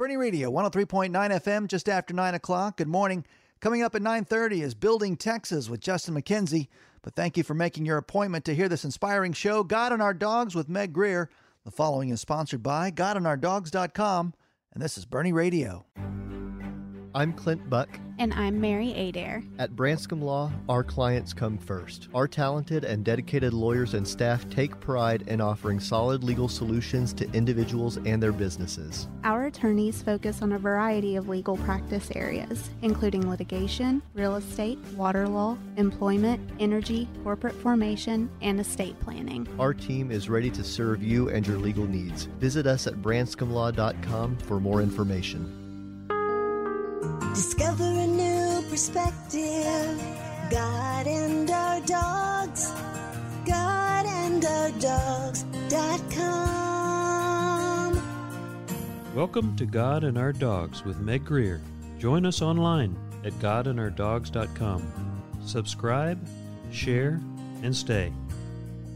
Boerne Radio, 103.9 FM, just after 9 o'clock. Good morning. Coming up at 9.30 is Building Texas with Justin McKenzie. But thank you for making your appointment to hear this inspiring show, God and Our Dogs with Meg Grier. The following is sponsored by GodandOurDogs.com, and this is Boerne Radio. I'm Clint Buck. And I'm Mary Adair. At Branscombe Law, our clients come first. Our talented and dedicated lawyers and staff take pride in offering solid legal solutions to individuals and their businesses. Our attorneys focus on a variety of legal practice areas, including litigation, real estate, water law, employment, energy, corporate formation, and estate planning. Our team is ready to serve you and your legal needs. Visit us at branscombelaw.com for more information. Discover a new perspective. God and our dogs. God and our dogs.com. Welcome to God and Our Dogs with Meg Grier. Join us online at godandourdogs.com. Subscribe, share, and stay.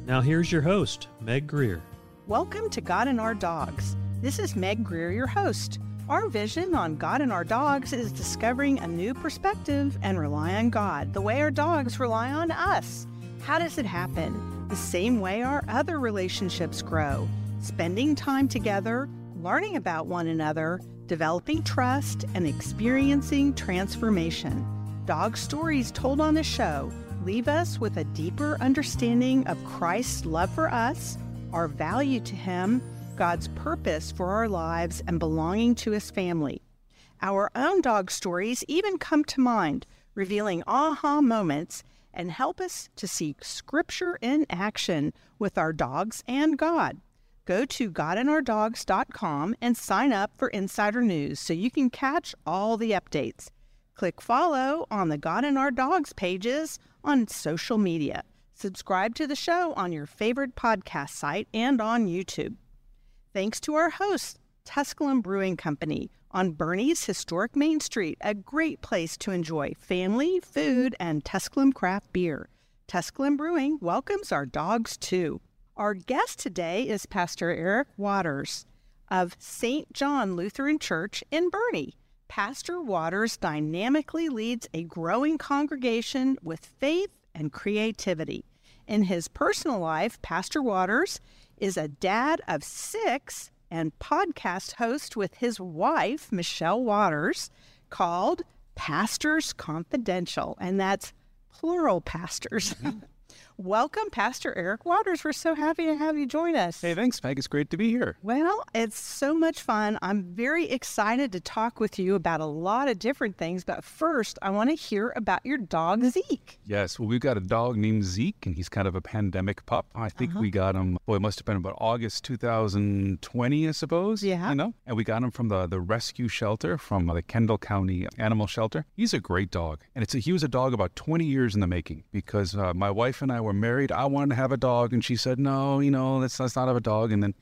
Now here's your host, Meg Grier. Welcome to God and Our Dogs. This is Meg Grier, your host. Our vision on God and our dogs is discovering a new perspective and rely on God the way our dogs rely on us. How does it happen? The same way our other relationships grow spending time together, learning about one another, developing trust, and experiencing transformation. Dog stories told on the show leave us with a deeper understanding of Christ's love for us, our value to Him, God's purpose for our lives, and belonging to His family. Our own dog stories even come to mind, revealing aha moments and help us to see Scripture in action with our dogs and God. Go to godandourdogs.com and sign up for insider news so you can catch all the updates. Click follow on the God and Our Dogs pages on social media. Subscribe to the show on your favorite podcast site and on YouTube. Thanks to our host, Tusculum Brewing Company on Boerne's historic Main Street, a great place to enjoy family, food, and Tusculum craft beer. Tusculum Brewing welcomes our dogs too. Our guest today is Pastor Eric Waters of St. John Lutheran Church in Bernie. Pastor Waters dynamically leads a growing congregation with faith and creativity. In his personal life, Pastor Waters is a dad of six and podcast host with his wife, Michelle Waters, called Pastors Confidential. And that's plural pastors. Welcome, Pastor Eric Waters. We're so happy to have you join us. Hey, thanks, Meg. It's great to be here. Well, it's so much fun. I'm very excited to talk with you about a lot of different things. But first, I want to hear about your dog, Zeke. Yes, well, we've got a dog named Zeke, and he's kind of a pandemic pup. I think Uh-huh. we got him, boy, it must have been about August 2020, I suppose. Yeah. You know? And we got him from the, the rescue shelter from the Kendall County Animal Shelter. He's a great dog. And it's a, he was a dog about 20 years in the making because uh, my wife and I were married. I wanted to have a dog, and she said, no, you know, let's, let's not have a dog. And then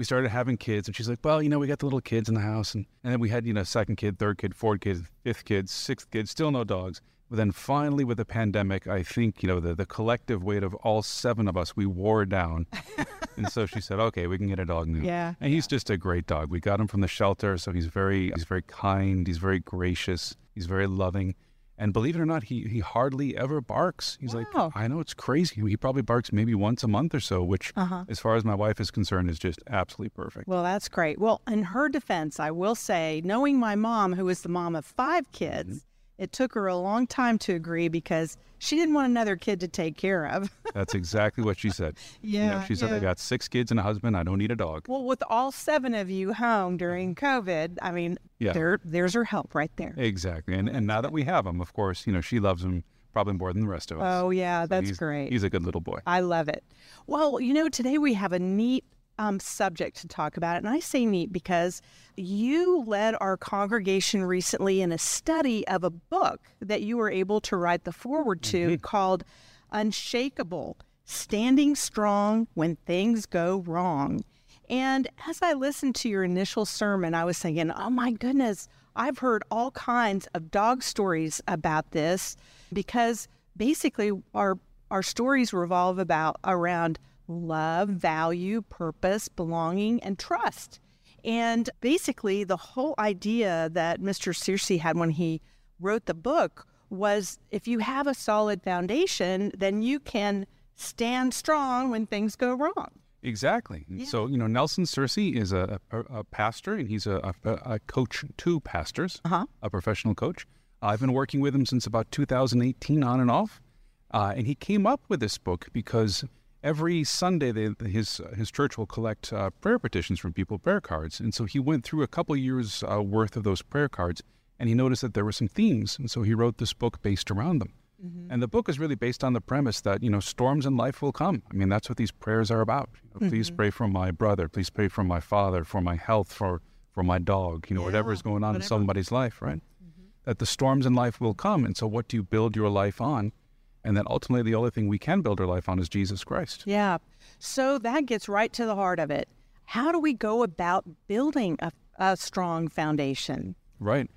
we started having kids and she's like well you know we got the little kids in the house and, and then we had you know second kid third kid fourth kid fifth kid sixth kid still no dogs. But then finally with the pandemic i think you know the, the collective weight of all seven of us we wore down. And so she said okay we can get a dog now. Yeah, and he's just a great dog. We got him from the shelter so he's very he's very kind he's very gracious he's very loving and believe it or not, he, he hardly ever barks. He's Wow. like, I know it's crazy. He probably barks maybe once a month or so, which, Uh-huh. as far as my wife is concerned, is just absolutely perfect. Well, that's great. Well, in her defense, I will say, knowing my mom, who is the mom of five kids, it took her a long time to agree because she didn't want another kid to take care of. That's exactly what she said. You know, Yeah, she said, I yeah. got six kids and a husband. I don't need a dog. well, with all seven of you home during COVID, I mean, Yeah. there, there's her help right there. Exactly. And, and now that we have him, of course, you know, she loves him probably more than the rest of us. Oh, yeah, So that's he's- great. He's a good little boy. I love it. Well, you know, today we have a neat um, subject to talk about. It. And I say neat because you led our congregation recently in a study of a book that you were able to write the forward to called Unshakable Standing Strong When Things Go Wrong. And as I listened to your initial sermon, I was thinking, oh my goodness, I've heard all kinds of dog stories about this because basically our our stories revolve about around love, value, purpose, belonging, and trust. And basically, the whole idea that Mr. Searcy had when he wrote the book was if you have a solid foundation, then you can stand strong when things go wrong. Exactly. And So, you know, Nelson Searcy is a, a, a pastor and he's a, a, a coach to pastors, Uh-huh. a professional coach. I've been working with him since about 2018 on and off. Uh, and he came up with this book because every Sunday they, his, his church will collect uh, prayer petitions from people, prayer cards. And so he went through a couple years uh, worth of those prayer cards and he noticed that there were some themes. And so he wrote this book based around them. And the book is really based on the premise that, you know, storms in life will come. I mean, that's what these prayers are about. You know, Please pray for my brother. Please pray for my father, for my health, for, for my dog, you know, whatever is going on in somebody's life, right? That the storms in life will come. And so what do you build your life on? And that ultimately the only thing we can build our life on is Jesus Christ. Yeah. So that gets right to the heart of it. How do we go about building a, a strong foundation? Right.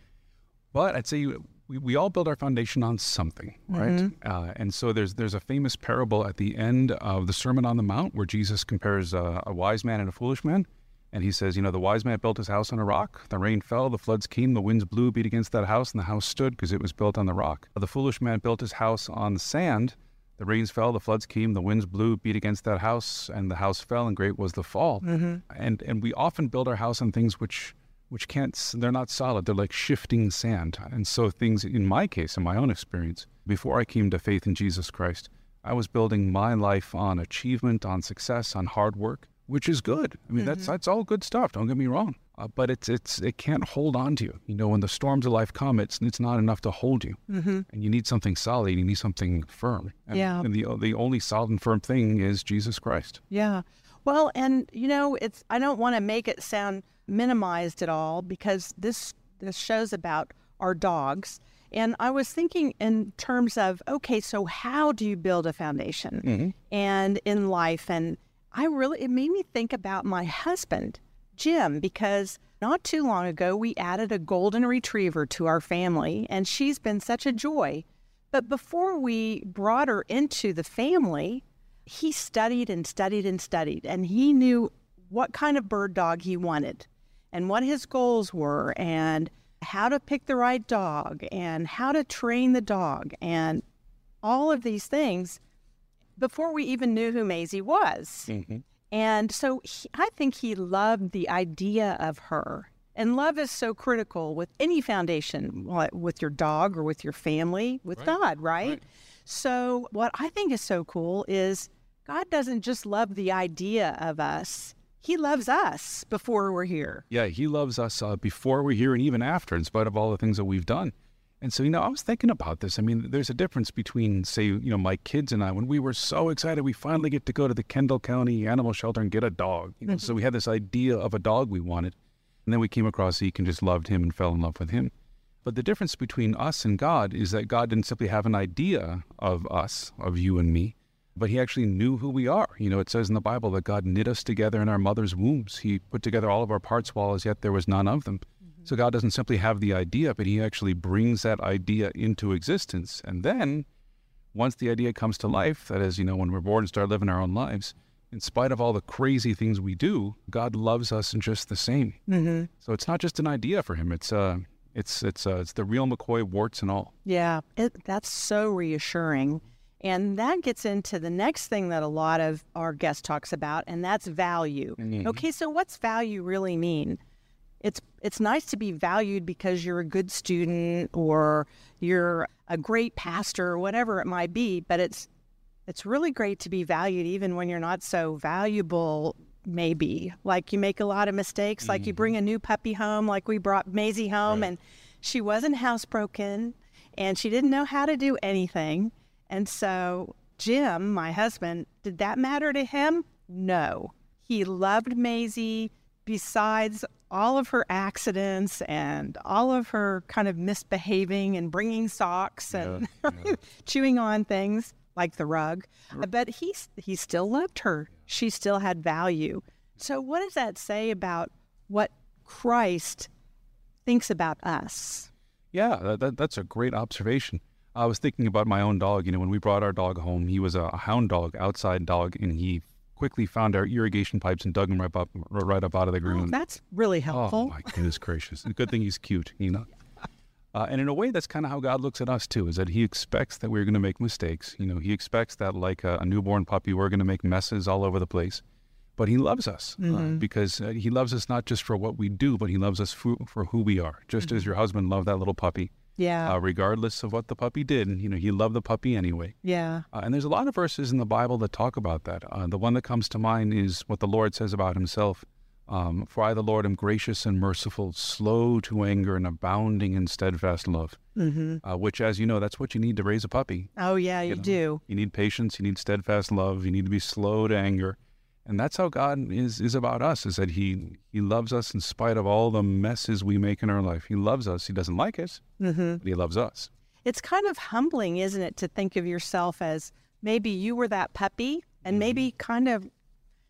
But I'd say you, we, we all build our foundation on something, right? Uh, and so there's there's a famous parable at the end of the Sermon on the Mount where Jesus compares uh, a wise man and a foolish man. And he says, you know, the wise man built his house on a rock. The rain fell, the floods came, the winds blew, beat against that house, and the house stood because it was built on the rock. The foolish man built his house on the sand. The rains fell, the floods came, the winds blew, beat against that house, and the house fell, and great was the fall. Mm-hmm. And and we often build our house on things which which can't they're not solid they're like shifting sand and so things in my case in my own experience before i came to faith in jesus christ i was building my life on achievement on success on hard work which is good i mean that's that's all good stuff don't get me wrong uh, but it's it's it can't hold on to you you know when the storms of life come it's it's not enough to hold you mm-hmm. and you need something solid you need something firm and, Yeah. and the the only solid and firm thing is jesus christ Yeah. Well, and you know, it's I don't want to make it sound minimized at all because this this show's about our dogs. And I was thinking in terms of okay, so how do you build a foundation and in life? And I really it made me think about my husband, Jim, because not too long ago we added a golden retriever to our family, and she's been such a joy. But before we brought her into the family, he studied and studied and studied, and he knew what kind of bird dog he wanted and what his goals were, and how to pick the right dog, and how to train the dog, and all of these things before we even knew who Maisie was. And so he, I think he loved the idea of her. And love is so critical with any foundation, with your dog or with your family, with God, right? So, what I think is so cool is God doesn't just love the idea of us, He loves us before we're here. Yeah, he loves us uh, before we're here and even after, in spite of all the things that we've done. And so, you know, I was thinking about this. I mean, there's a difference between, say, you know, my kids and I, when we were so excited, we finally get to go to the Kendall County Animal Shelter and get a dog. You know, mm-hmm. so we had this idea of a dog we wanted. And then we came across Zeke and just loved him and fell in love with him. But the difference between us and God is that God didn't simply have an idea of us, of you and me, but he actually knew who we are. You know, it says in the Bible that God knit us together in our mother's wombs. He put together all of our parts while as yet there was none of them. So God doesn't simply have the idea, but he actually brings that idea into existence. And then once the idea comes to life, that is, you know, when we're born and start living our own lives, in spite of all the crazy things we do, God loves us just the same. Mm-hmm. So it's not just an idea for him. It's uh, it's it's uh, it's the real McCoy warts and all. Yeah, it, that's so reassuring. And that gets into the next thing that a lot of our guest talks about, and that's value. Okay, so what's value really mean? It's it's nice to be valued because you're a good student or you're a great pastor or whatever it might be, but it's it's really great to be valued even when you're not so valuable maybe. Like you make a lot of mistakes like you bring mm-hmm. a new puppy home like we brought Maisie home and she wasn't housebroken and she didn't know how to do anything. And so Jim my husband did that matter to him? No. He loved Maisie besides all of her accidents and all of her kind of misbehaving and bringing socks and chewing on things like the rug. But he he still loved her. She still had value. So what does that say about what Christ thinks about us? Yeah, that, that, that's a great observation. I was thinking about my own dog. You know, when we brought our dog home, he was a hound dog, outside dog, and he quickly found our irrigation pipes and dug them right up, right up out of the Oh, ground. that's really helpful. Oh helpful. my goodness gracious! Good thing he's cute, you know. Uh, and in a way, that's kind of how God looks at us too. Is that He expects that we're going to make mistakes. You know, He expects that, like a, a newborn puppy, we're going to make messes all over the place. But He loves us uh, because uh, He loves us not just for what we do, but He loves us for, for who we are. Just as your husband loved that little puppy, yeah. uh, regardless of what the puppy did. You know, He loved the puppy anyway. yeah. Uh, and there's a lot of verses in the Bible that talk about that. Uh, the one that comes to mind is what the Lord says about himself. Um, For I, the Lord, am gracious and merciful, slow to anger, and abounding in steadfast love. Mm-hmm. Uh, which, as you know, that's what you need to raise a puppy. Oh, yeah, you, know. do. You need patience, you need steadfast love, you need to be slow to anger. And that's how God is, is about us, is that he, he loves us in spite of all the messes we make in our life. He loves us. He doesn't like us, Mm-hmm. but he loves us. It's kind of humbling, isn't it, to think of yourself as maybe you were that puppy and maybe kind of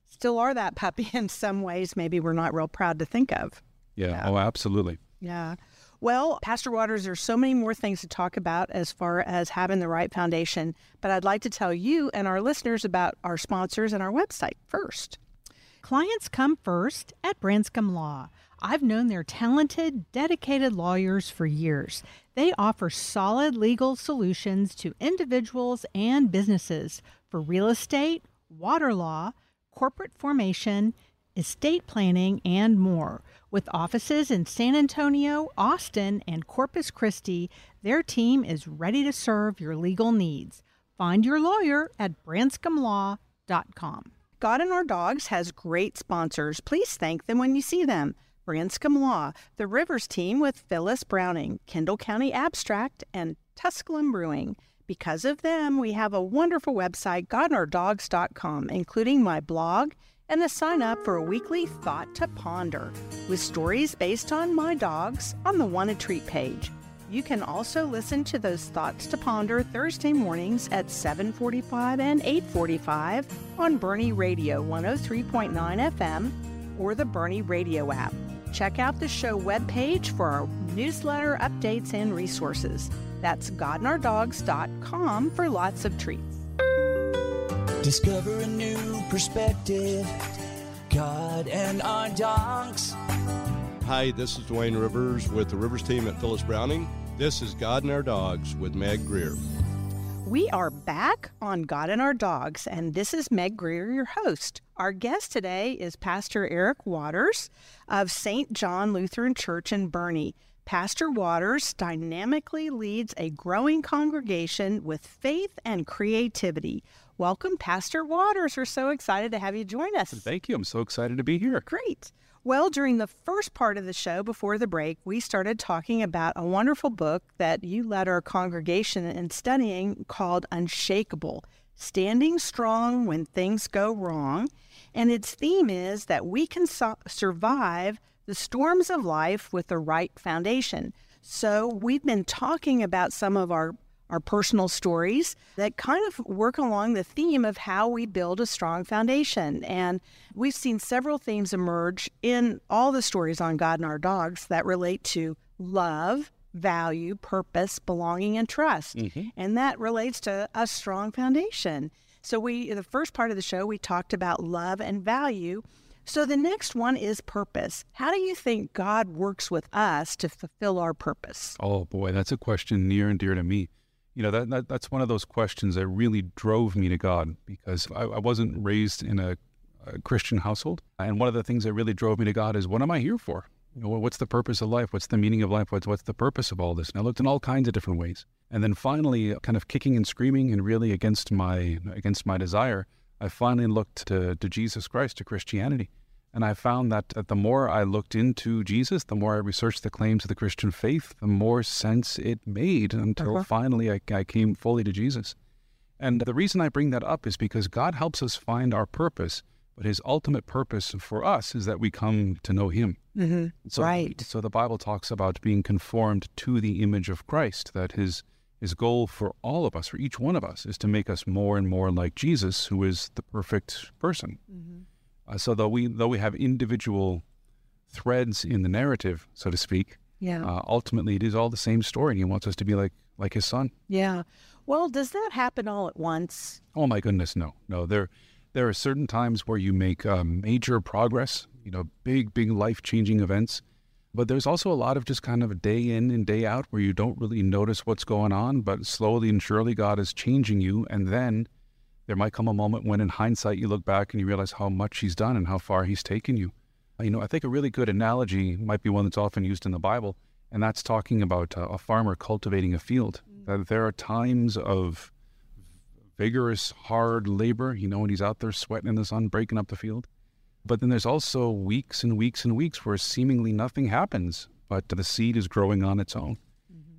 still are that puppy in some ways, maybe we're not real proud to think of. Yeah. Yeah. Oh, absolutely. Yeah. Well, Pastor Waters, there's so many more things to talk about as far as having the right foundation, but I'd like to tell you and our listeners about our sponsors and our website first. Clients come first at Branscombe Law. I've known their talented, dedicated lawyers for years. They offer solid legal solutions to individuals and businesses for real estate, water law, corporate formation, estate planning, and more. With offices in San Antonio, Austin, and Corpus Christi, their team is ready to serve your legal needs. Find your lawyer at branscomelaw.com. God and Our Dogs has great sponsors. Please thank them when you see them. Branscombe Law, the Rivers team with Phyllis Browning, Kendall County Abstract, and Tusculum Brewing. Because of them, we have a wonderful website, godandourdogs.com, including my blog and a sign up for a weekly Thought to Ponder with stories based on my dogs on the Wanted Treat page. You can also listen to those thoughts to ponder Thursday mornings at 7:45 and 8:45 on Boerne Radio 103.9 FM or the Boerne Radio app. Check out the show webpage for our newsletter updates and resources. That's godandourdogs.com for lots of treats. Discover a new perspective. God and our dogs. Hi, this is Dwayne Rivers with the Rivers team at Phyllis Browning. This is God and Our Dogs with Meg Grier. We are back on God and Our Dogs, and this is Meg Grier, your host. Our guest today is Pastor Eric Waters of St. John Lutheran Church in Boerne. Pastor Waters dynamically leads a growing congregation with faith and creativity. Welcome, Pastor Waters. We're so excited to have you join us. Thank you. I'm so excited to be here. Great. Well, during the first part of the show before the break, we started talking about a wonderful book that you led our congregation in studying called Unshakable Standing Strong When Things Go Wrong. And its theme is that we can survive the storms of life with the right foundation. So, we've been talking about some of our our personal stories that kind of work along the theme of how we build a strong foundation. And we've seen several themes emerge in all the stories on God and our dogs that relate to love, value, purpose, belonging, and trust. Mm-hmm. And that relates to a strong foundation. So we the first part of the show we talked about love and value. So the next one is purpose. How do you think God works with us to fulfill our purpose? Oh boy, that's a question near and dear to me. You know, that, that that's one of those questions that really drove me to God because I, I wasn't raised in a, a Christian household. And one of the things that really drove me to God is what am I here for? You know, what's the purpose of life? What's the meaning of life? What's, what's the purpose of all this? And I looked in all kinds of different ways. And then finally, kind of kicking and screaming and really against my against my desire, I finally looked to, to Jesus Christ, to Christianity. And I found that that the more I looked into Jesus, the more I researched the claims of the Christian faith, the more sense it made until uh-huh. finally I, I came fully to Jesus. And the reason I bring that up is because God helps us find our purpose, but his ultimate purpose for us is that we come to know him. Mm-hmm. So, Right. So the Bible talks about being conformed to the image of Christ, that his his goal for all of us, for each one of us, is to make us more and more like Jesus, who is the perfect person. Mm-hmm. Uh, so though we though we have individual threads in the narrative, so to speak, Yeah. uh, ultimately it is all the same story, and he wants us to be like like his son. Yeah. Well, does that happen all at once? Oh my goodness, no, no. There, There are certain times where you make um, major progress, you know, big, big life changing events. But there's also a lot of just kind of day in and day out where you don't really notice what's going on, but slowly and surely God is changing you. And then there might come a moment when, in hindsight, you look back and you realize how much He's done and how far He's taken you. You know, I think a really good analogy might be one that's often used in the Bible, and that's talking about uh, a farmer cultivating a field. That there are times of vigorous, hard labor, you know, when he's out there sweating in the sun, breaking up the field. But then there's also weeks and weeks and weeks where seemingly nothing happens, but the seed is growing on its own.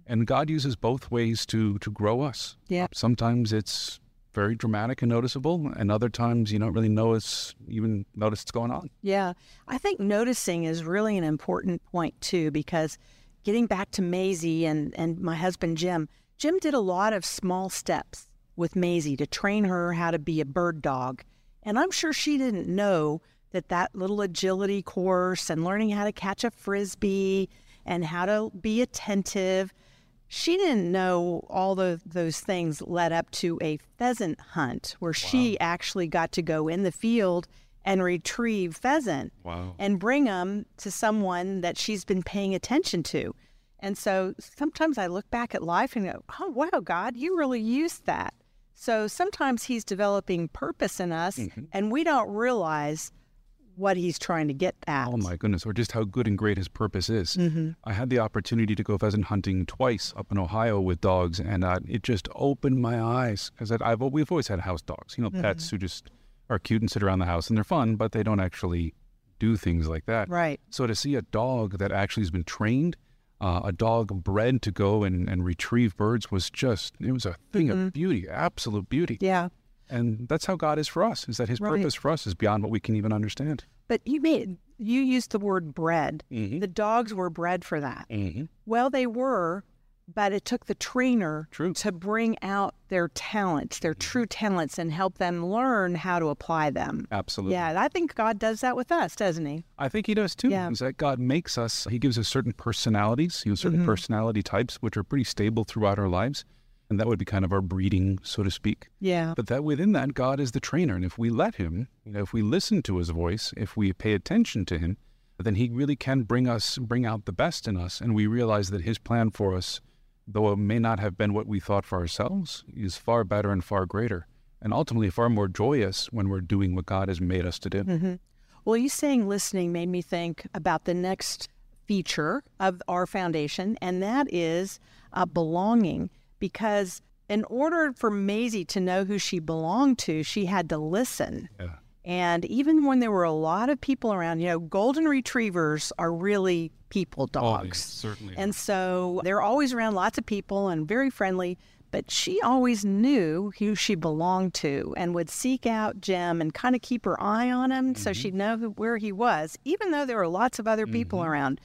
And God uses both ways to to grow us. Yeah. Sometimes it's very dramatic and noticeable, and other times you don't really notice even notice it's going on. Yeah. I think noticing is really an important point too, because getting back to Maisie and, and my husband Jim, Jim did a lot of small steps with Maisie to train her how to be a bird dog. And I'm sure she didn't know that that little agility course and learning how to catch a frisbee and how to be attentive, she didn't know all the, those things led up to a pheasant hunt where she actually got to go in the field and retrieve pheasant Wow. and bring them to someone that she's been paying attention to. And so sometimes I look back at life and go, oh, wow, God, you really used that. So sometimes He's developing purpose in us Mhm. and we don't realize what He's trying to get at. Oh my goodness, or just how good and great his purpose is. Mhm. I had the opportunity to go pheasant hunting twice up in Ohio with dogs, and uh, it just opened my eyes because I've we've always had house dogs, you know, pets who just are cute and sit around the house and they're fun, but they don't actually do things like that. Right. So to see a dog that actually has been trained, uh, a dog bred to go and, and retrieve birds was just it was a thing Mhm. of beauty, absolute beauty. Yeah. And that's how God is for us, is that his Right. purpose for us is beyond what we can even understand. But you made you used the word bred. Mhm. The dogs were bred for that. Mm-hmm. Well, they were, but it took the trainer True. to bring out their talents, their true talents, and help them learn how to apply them. Absolutely. Yeah, I think God does that with us, doesn't He? I think he does too. Yeah. Is that God makes us, he gives us certain personalities, certain Mhm. personality types, which are pretty stable throughout our lives. And that would be kind of our breeding, so to speak. Yeah. But that within that, God is the trainer. And if we let him, you know, if we listen to his voice, if we pay attention to him, then he really can bring us, bring out the best in us. And we realize that his plan for us, though it may not have been what we thought for ourselves, is far better and far greater. And ultimately far more joyous when we're doing what God has made us to do. hmm Well, you saying listening made me think about the next feature of our foundation, and that is uh, belonging. Because in order for Maisie to know who she belonged to, she had to listen. Yeah. And even when there were a lot of people around, you know, golden retrievers are really people oh, dogs. Oh, certainly. And so they're always around lots of people and very friendly. But she always knew who she belonged to and would seek out Jim and kind of keep her eye on him so mm-hmm. she'd know who, where he was, even though there were lots of other people mm-hmm. around.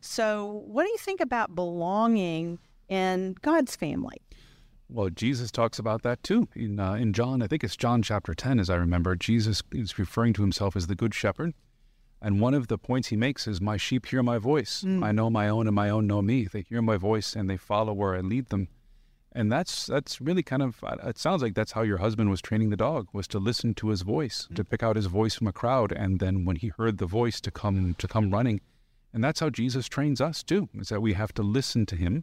So, what do you think about belonging in God's family? Well, Jesus talks about that too. In, uh, in John, I think it's John chapter 10, as I remember, Jesus is referring to himself as the Good Shepherd. And one of the points he makes is, My sheep hear my voice. I know my own, and my own know me. They hear my voice and they follow where I lead them. And that's that's really kind of uh, it sounds like that's how your husband was training the dog was to listen to his voice, to pick out his voice from a crowd, and then when he heard the voice to come to come running. And that's how Jesus trains us too. Is that we have to listen to him,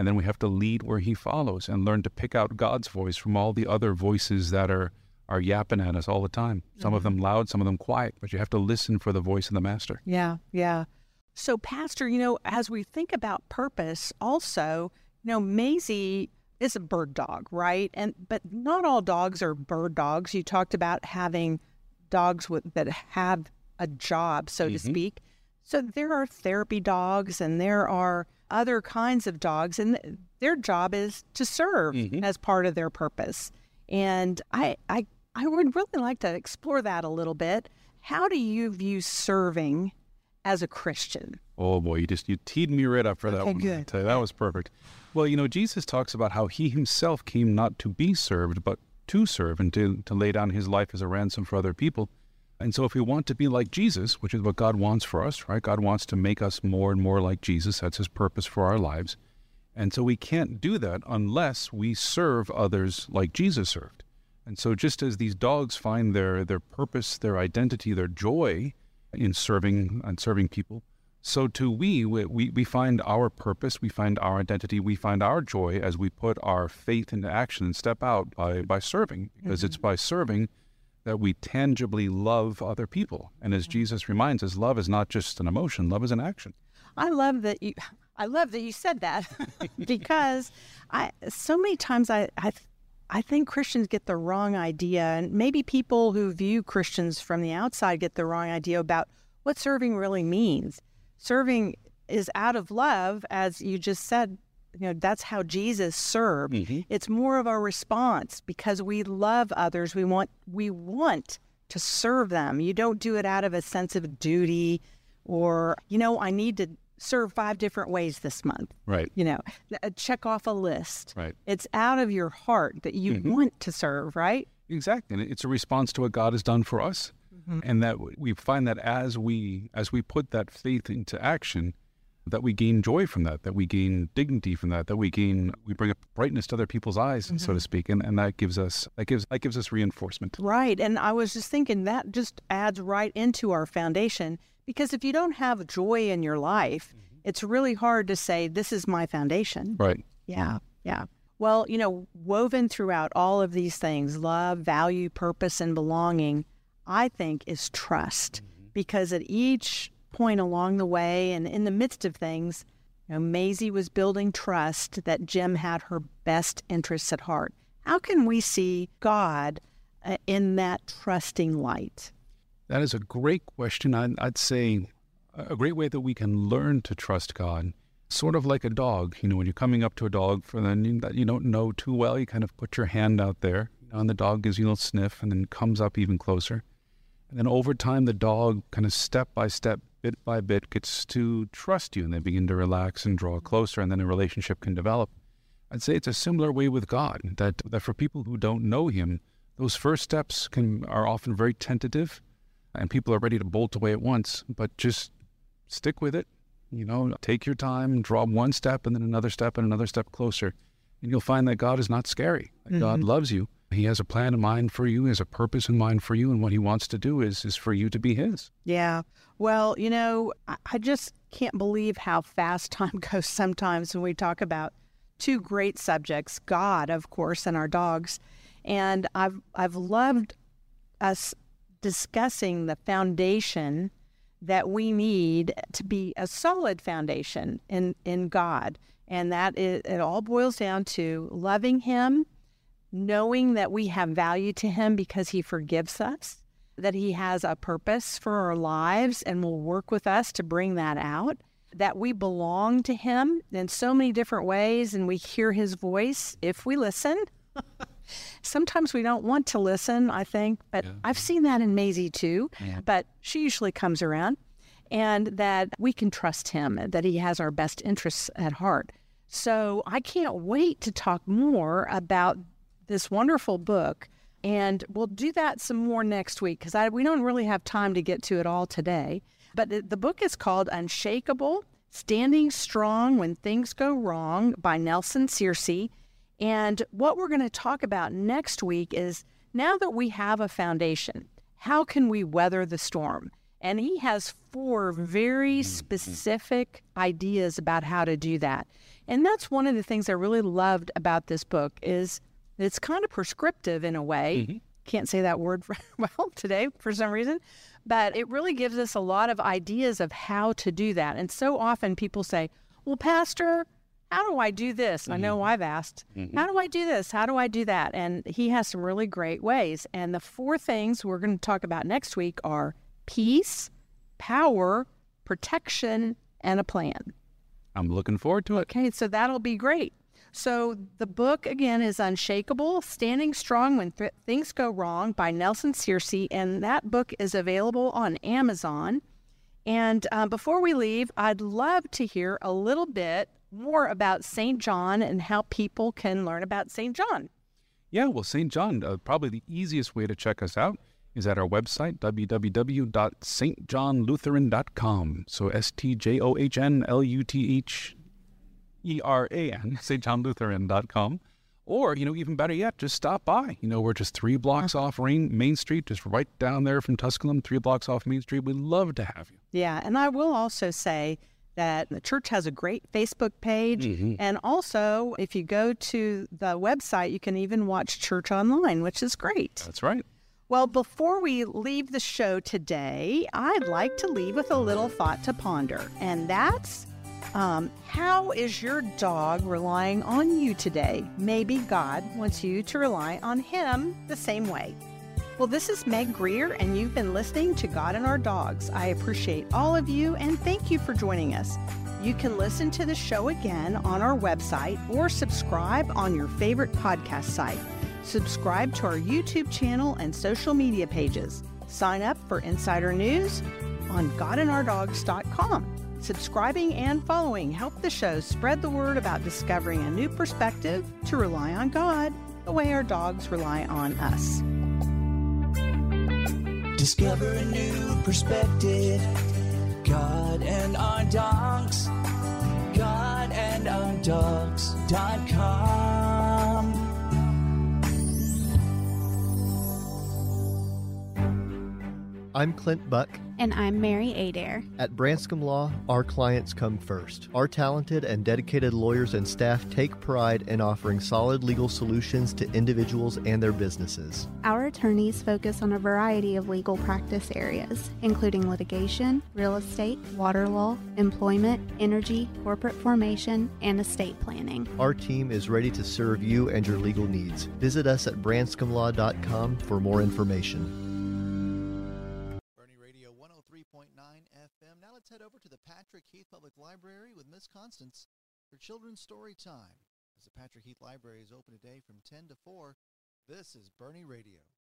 and then we have to lead where he follows and learn to pick out God's voice from all the other voices that are are yapping at us all the time. Some of them loud, some of them quiet, but you have to listen for the voice of the master. Yeah, yeah. So, Pastor, you know, as we think about purpose, also, you know, Maisie is a bird dog, right? And but not all dogs are bird dogs. You talked about having dogs with that have a job, so to Mhm. speak. So there are therapy dogs, and there are other kinds of dogs, and th- their job is to serve Mhm. as part of their purpose. And I, I, I would really like to explore that a little bit. How do you view serving as a Christian? Oh boy, you just you teed me right up for that Okay, one. Good. tell you, that was perfect. Well, you know, Jesus talks about how he himself came not to be served, but to serve and to, to lay down his life as a ransom for other people. And so if we want to be like Jesus, which is what God wants for us, right? God wants to make us more and more like Jesus. That's his purpose for our lives. And so we can't do that unless we serve others like Jesus served. And so, just as these dogs find their, their purpose, their identity, their joy in serving and serving people, so too we, we we find our purpose, we find our identity, we find our joy as we put our faith into action and step out by by serving, because it's mm-hmm. by serving that we tangibly love other people. And as mm. Jesus reminds us, love is not just an emotion; love is an action. I love that you. I love that you said that because I so many times I, I I think Christians get the wrong idea, and maybe people who view Christians from the outside get the wrong idea about what serving really means. Serving is out of love, as you just said. You know that's how Jesus served. Mm-hmm. It's more of a response because we love others. We want we want to serve them. You don't do it out of a sense of duty, or you know I need to serve five different ways this month. Right. You know, uh, check off a list. Right. It's out of your heart that you mm-hmm. want to serve, right? Exactly, and it's a response to what God has done for us, mm-hmm. and that we find that as we as we put that faith into action, that we gain joy from that, that we gain dignity from that, that we gain we bring a brightness to other people's eyes, so to mm-hmm. speak, and, and that gives us that gives that gives us reinforcement. Right. And I was just thinking that just adds right into our foundation because if you don't have joy in your life, mm-hmm. it's really hard to say, this is my foundation. Right. Yeah. Yeah. Well, you know, woven throughout all of these things love, value, purpose, and belonging I think is trust mm-hmm. because at each point along the way and in the midst of things, you know, Maisie was building trust that Jim had her best interests at heart. How can we see God uh, in that trusting light? That is a great question. I'd, I'd say a great way that we can learn to trust God, sort of like a dog. You know, when you're coming up to a dog for then that you don't know too well, you kind of put your hand out there, and the dog gives you a little sniff, and then comes up even closer. And then over time, the dog kind of step by step, bit by bit, gets to trust you, and they begin to relax and draw closer, and then a relationship can develop. I'd say it's a similar way with God. That that for people who don't know Him, those first steps can are often very tentative, and people are ready to bolt away at once. But just stick with it. You know, take your time, draw one step, and then another step, and another step closer, and you'll find that God is not scary. That God mm-hmm. loves you. He has a plan in mind for you. He has a purpose in mind for you, and what He wants to do is is for you to be His. Yeah. Well, you know, I, I just can't believe how fast time goes sometimes when we talk about two great subjects, God, of course, and our dogs. And I've I've loved us discussing the foundation that we need to be a solid foundation in, in God. And that is, it all boils down to loving Him, knowing that we have value to Him because He forgives us, that He has a purpose for our lives and will work with us to bring that out, that we belong to Him in so many different ways and we hear His voice if we listen. Sometimes we don't want to listen, I think, but I've seen that in Maisie too. But she usually comes around, and that we can trust him, and that he has our best interests at heart. So I can't wait to talk more about this wonderful book. And we'll do that some more next week because we don't really have time to get to it all today. But the, the book is called Unshakable Standing Strong When Things Go Wrong by Nelson Searcy. And what we're going to talk about next week is now that we have a foundation, how can we weather the storm? And he has four very mm-hmm. specific ideas about how to do that. And that's one of the things I really loved about this book is it's kind of prescriptive in a way. Mm-hmm. Can't say that word well today for some reason, but it really gives us a lot of ideas of how to do that. And so often people say, "Well, pastor, how do I do this? I know mm-hmm. I've asked, mm-hmm. how do I do this? How do I do that? And he has some really great ways. And the four things we're going to talk about next week are peace, power, protection, and a plan. I'm looking forward to it. Okay, so that'll be great. So the book again is Unshakable: Standing Strong When Th- Things Go Wrong by Nelson Searcy, and that book is available on Amazon. And uh, before we leave, I'd love to hear a little bit more about St. John and how people can learn about St. John. Yeah, well, St. John, uh, probably the easiest way to check us out is at our website, www.stjohnlutheran.com. So S T J O H N L U T H E R A N, stjohnlutheran.com. Or, you know, even better yet, just stop by. You know, we're just three blocks off Main Street, just right down there from Tusculum, three blocks off Main Street. We'd love to have you. Yeah, and I will also say that the church has a great Facebook page. Mhm. And also, if you go to the website, you can even watch church online, which is great. That's right. Well, before we leave the show today, I'd like to leave with a little thought to ponder, and that's um, how is your dog relying on you today? Maybe God wants you to rely on Him the same way. Well, this is Meg Grier, and you've been listening to God and Our Dogs. I appreciate all of you, and thank you for joining us. You can listen to the show again on our website or subscribe on your favorite podcast site. Subscribe to our YouTube channel and social media pages. Sign up for insider news on godandourdogs.com. Subscribing and following help the show spread the word about discovering a new perspective to rely on God the way our dogs rely on us. Discover a new perspective. God and our dogs. God and our dogs.com. I'm Clint Buck. And I'm Mary Adair. At Branscombe Law, our clients come first. Our talented and dedicated lawyers and staff take pride in offering solid legal solutions to individuals and their businesses. Our attorneys focus on a variety of legal practice areas, including litigation, real estate, water law, employment, energy, corporate formation, and estate planning. Our team is ready to serve you and your legal needs. Visit us at branscomelaw.com for more information. Patrick Heath Public Library with Miss Constance for Children's Story Time. As the Patrick Heath Library is open today from 10 to 4, this is Boerne Radio.